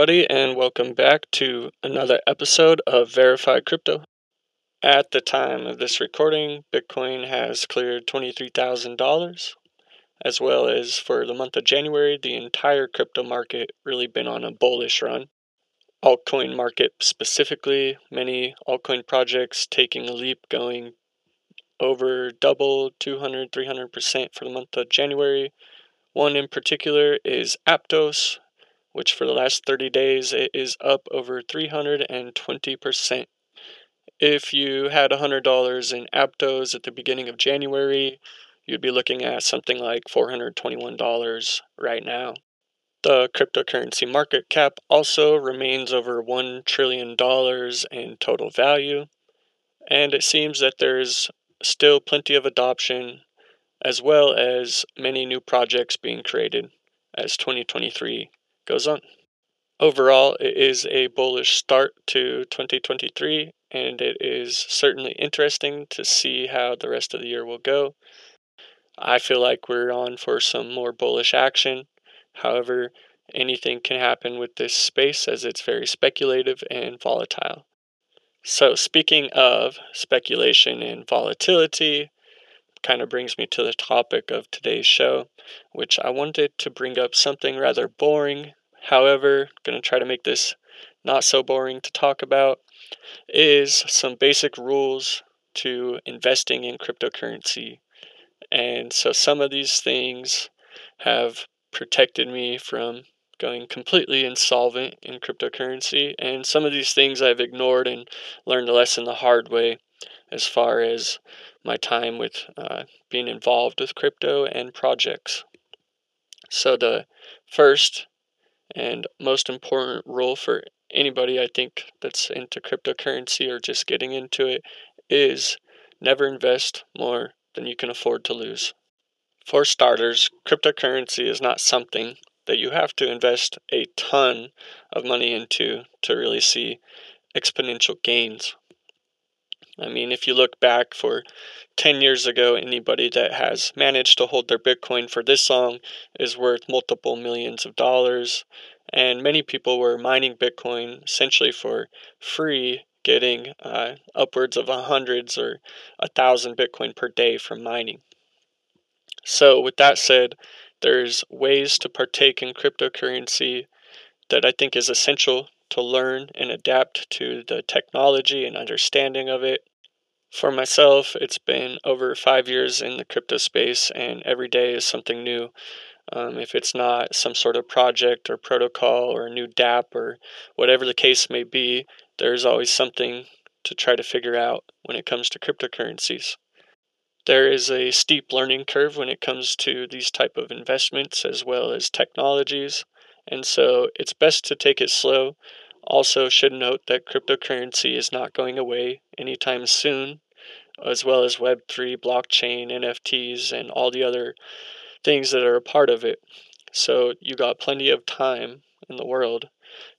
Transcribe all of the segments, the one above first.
everybody, and welcome back to another episode of Verify Crypto. At the time of this recording, Bitcoin has cleared $23,000, as well as for the month of January, the entire crypto market really been on a bullish run. Altcoin market specifically, many altcoin projects taking a leap, going over double, 200, 300% for the month of January. One in particular is Aptos, which for the last 30 days it is up over 320%. If you had $100 in Aptos at the beginning of January, you'd be looking at something like $421 right now. The cryptocurrency market cap also remains over $1 trillion in total value, and it seems that there's still plenty of adoption as well as many new projects being created as 2023 goes on. Overall, it is a bullish start to 2023, and it is certainly interesting to see how the rest of the year will go. I feel like we're on for some more bullish action. However, anything can happen with this space as it's very speculative and volatile. So, speaking of speculation and volatility, kind of brings me to the topic of today's show, which I wanted to bring up something rather boring. However, going to try to make this not so boring to talk about is some basic rules to investing in cryptocurrency. And so some of these things have protected me from going completely insolvent in cryptocurrency. And some of these things I've ignored and learned a lesson the hard way as far as my time with uh, being involved with crypto and projects. So, the first and most important rule for anybody I think that's into cryptocurrency or just getting into it is never invest more than you can afford to lose. For starters, cryptocurrency is not something that you have to invest a ton of money into to really see exponential gains. I mean, if you look back for 10 years ago, anybody that has managed to hold their Bitcoin for this long is worth multiple millions of dollars. And many people were mining Bitcoin essentially for free, getting uh, upwards of hundreds or a thousand Bitcoin per day from mining. So, with that said, there's ways to partake in cryptocurrency that I think is essential to learn and adapt to the technology and understanding of it. For myself, it's been over five years in the crypto space, and every day is something new. Um, if it's not some sort of project or protocol or a new dApp or whatever the case may be, there's always something to try to figure out when it comes to cryptocurrencies. There is a steep learning curve when it comes to these type of investments as well as technologies, and so it's best to take it slow. Also, should note that cryptocurrency is not going away anytime soon, as well as Web3, blockchain, NFTs, and all the other things that are a part of it. So, you got plenty of time in the world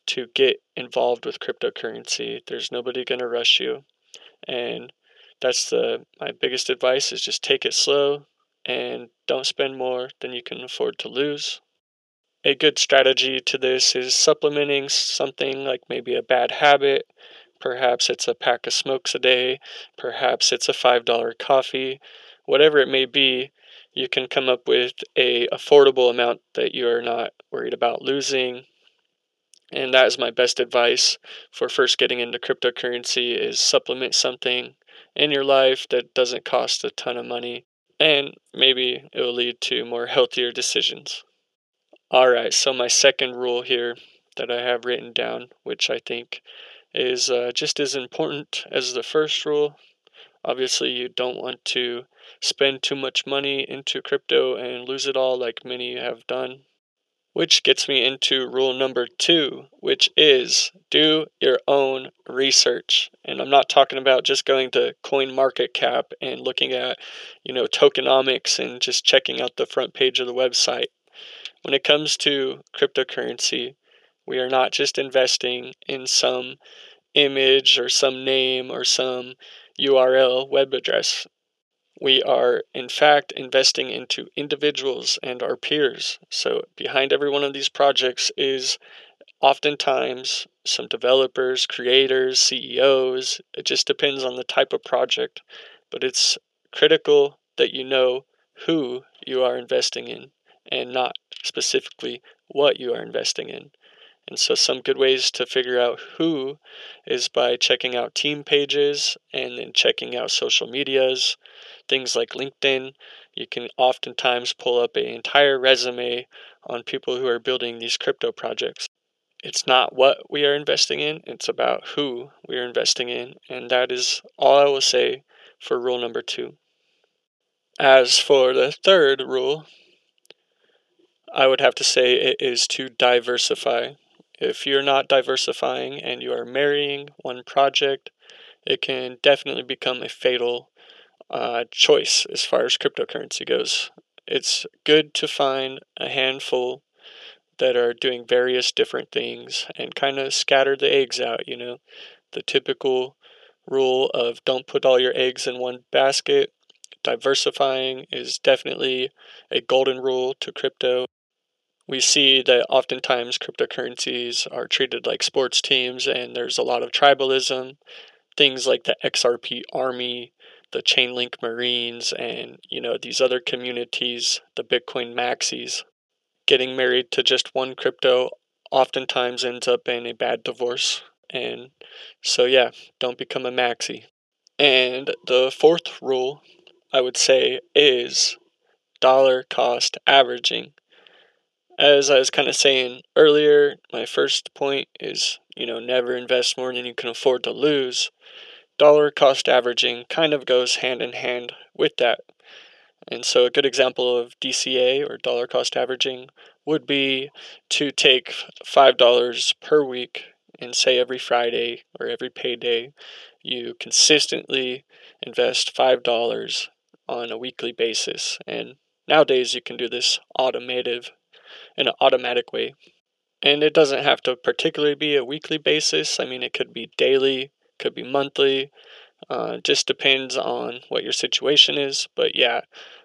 to get involved with cryptocurrency. There's nobody going to rush you. And that's the my biggest advice is just take it slow and don't spend more than you can afford to lose. A good strategy to this is supplementing something like maybe a bad habit. Perhaps it's a pack of smokes a day, perhaps it's a $5 coffee, whatever it may be, you can come up with a affordable amount that you are not worried about losing. And that is my best advice for first getting into cryptocurrency is supplement something in your life that doesn't cost a ton of money, and maybe it will lead to more healthier decisions. All right, so my second rule here that I have written down, which I think is uh, just as important as the first rule. Obviously, you don't want to spend too much money into crypto and lose it all like many have done. Which gets me into rule number two, which is do your own research. And I'm not talking about just going to CoinMarketCap and looking at, you know, tokenomics and just checking out the front page of the website. When it comes to cryptocurrency, we are not just investing in some image or some name or some URL web address. We are, in fact, investing into individuals and our peers. So, behind every one of these projects is oftentimes some developers, creators, CEOs, it just depends on the type of project, but it's critical that you know who you are investing in and not specifically what you are investing in. And so, some good ways to figure out who is by checking out team pages and then checking out social medias, things like LinkedIn. You can oftentimes pull up an entire resume on people who are building these crypto projects. It's not what we are investing in, it's about who we are investing in. And that is all I will say for rule number two. As for the third rule, I would have to say it is to diversify. If you're not diversifying and you are marrying one project, it can definitely become a fatal uh, choice as far as cryptocurrency goes. It's good to find a handful that are doing various different things and kind of scatter the eggs out, you know. The typical rule of don't put all your eggs in one basket. Diversifying is definitely a golden rule to crypto. We see that oftentimes cryptocurrencies are treated like sports teams and there's a lot of tribalism. Things like the XRP Army, the Chainlink Marines, and you know these other communities, the Bitcoin Maxis getting married to just one crypto oftentimes ends up in a bad divorce. And so, yeah, don't become a maxi. And the fourth rule I would say is dollar cost averaging. As I was kind of saying earlier, my first point is, you know, never invest more than you can afford to lose. Dollar cost averaging kind of goes hand in hand with that. And so, a good example of DCA or dollar cost averaging would be to take $5 per week and say every Friday or every payday you consistently invest $5 on a weekly basis. And nowadays you can do this automated in an automatic way. And it doesn't have to particularly be a weekly basis. I mean, it could be daily, could be monthly, uh, just depends on what your situation is. But yeah,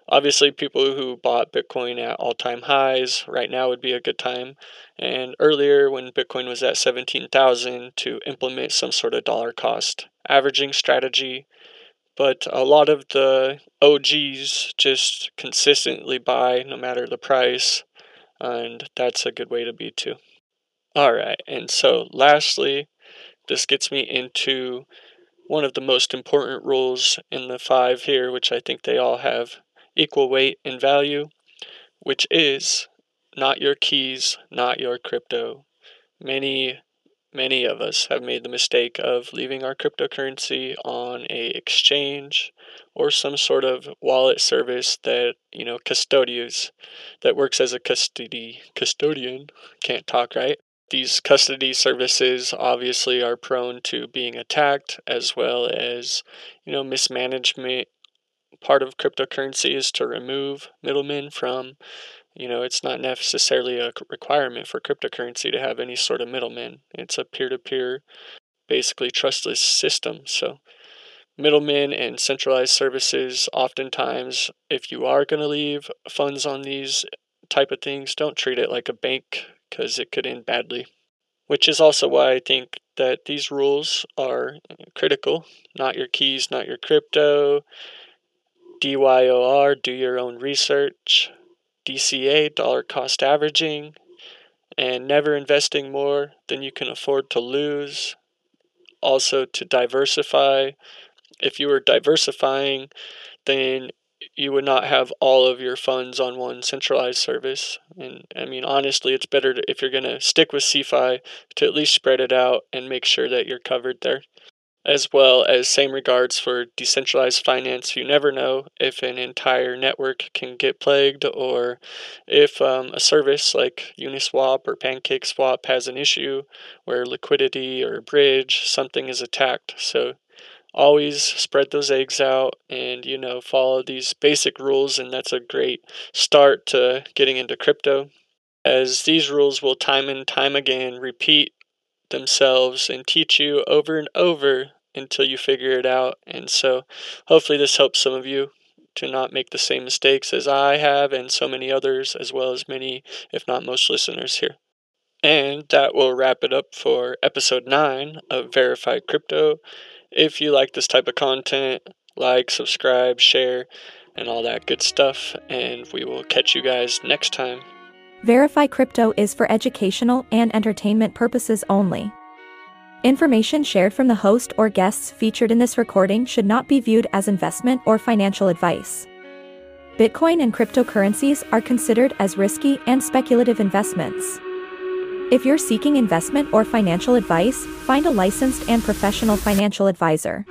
obviously, people who bought Bitcoin at all time highs right now would be a good time. And earlier, when Bitcoin was at 17,000, to implement some sort of dollar cost averaging strategy. But a lot of the OGs just consistently buy no matter the price. And that's a good way to be too. All right. And so, lastly, this gets me into one of the most important rules in the five here, which I think they all have equal weight and value, which is not your keys, not your crypto. Many many of us have made the mistake of leaving our cryptocurrency on a exchange or some sort of wallet service that you know custodians that works as a custody custodian. Can't talk right? These custody services obviously are prone to being attacked as well as you know mismanagement. Part of cryptocurrency is to remove middlemen from you know it's not necessarily a requirement for cryptocurrency to have any sort of middleman it's a peer-to-peer basically trustless system so middlemen and centralized services oftentimes if you are going to leave funds on these type of things don't treat it like a bank because it could end badly. Which is also why I think that these rules are uh, critical. Not your keys, not your crypto. DYOR, do your own research. DCA, dollar cost averaging. And never investing more than you can afford to lose. Also, to diversify. If you are diversifying, then you would not have all of your funds on one centralized service. And I mean, honestly, it's better to, if you're going to stick with CeFi to at least spread it out and make sure that you're covered there. As well as same regards for decentralized finance, you never know if an entire network can get plagued or if um, a service like Uniswap or PancakeSwap has an issue where liquidity or bridge something is attacked. So always spread those eggs out and you know follow these basic rules and that's a great start to getting into crypto as these rules will time and time again repeat themselves and teach you over and over until you figure it out and so hopefully this helps some of you to not make the same mistakes as I have and so many others as well as many if not most listeners here And that will wrap it up for episode 9 of Verify Crypto. If you like this type of content, like, subscribe, share, and all that good stuff. And we will catch you guys next time. Verify Crypto is for educational and entertainment purposes only. Information shared from the host or guests featured in this recording should not be viewed as investment or financial advice. Bitcoin and cryptocurrencies are considered as risky and speculative investments. If you're seeking investment or financial advice, find a licensed and professional financial advisor.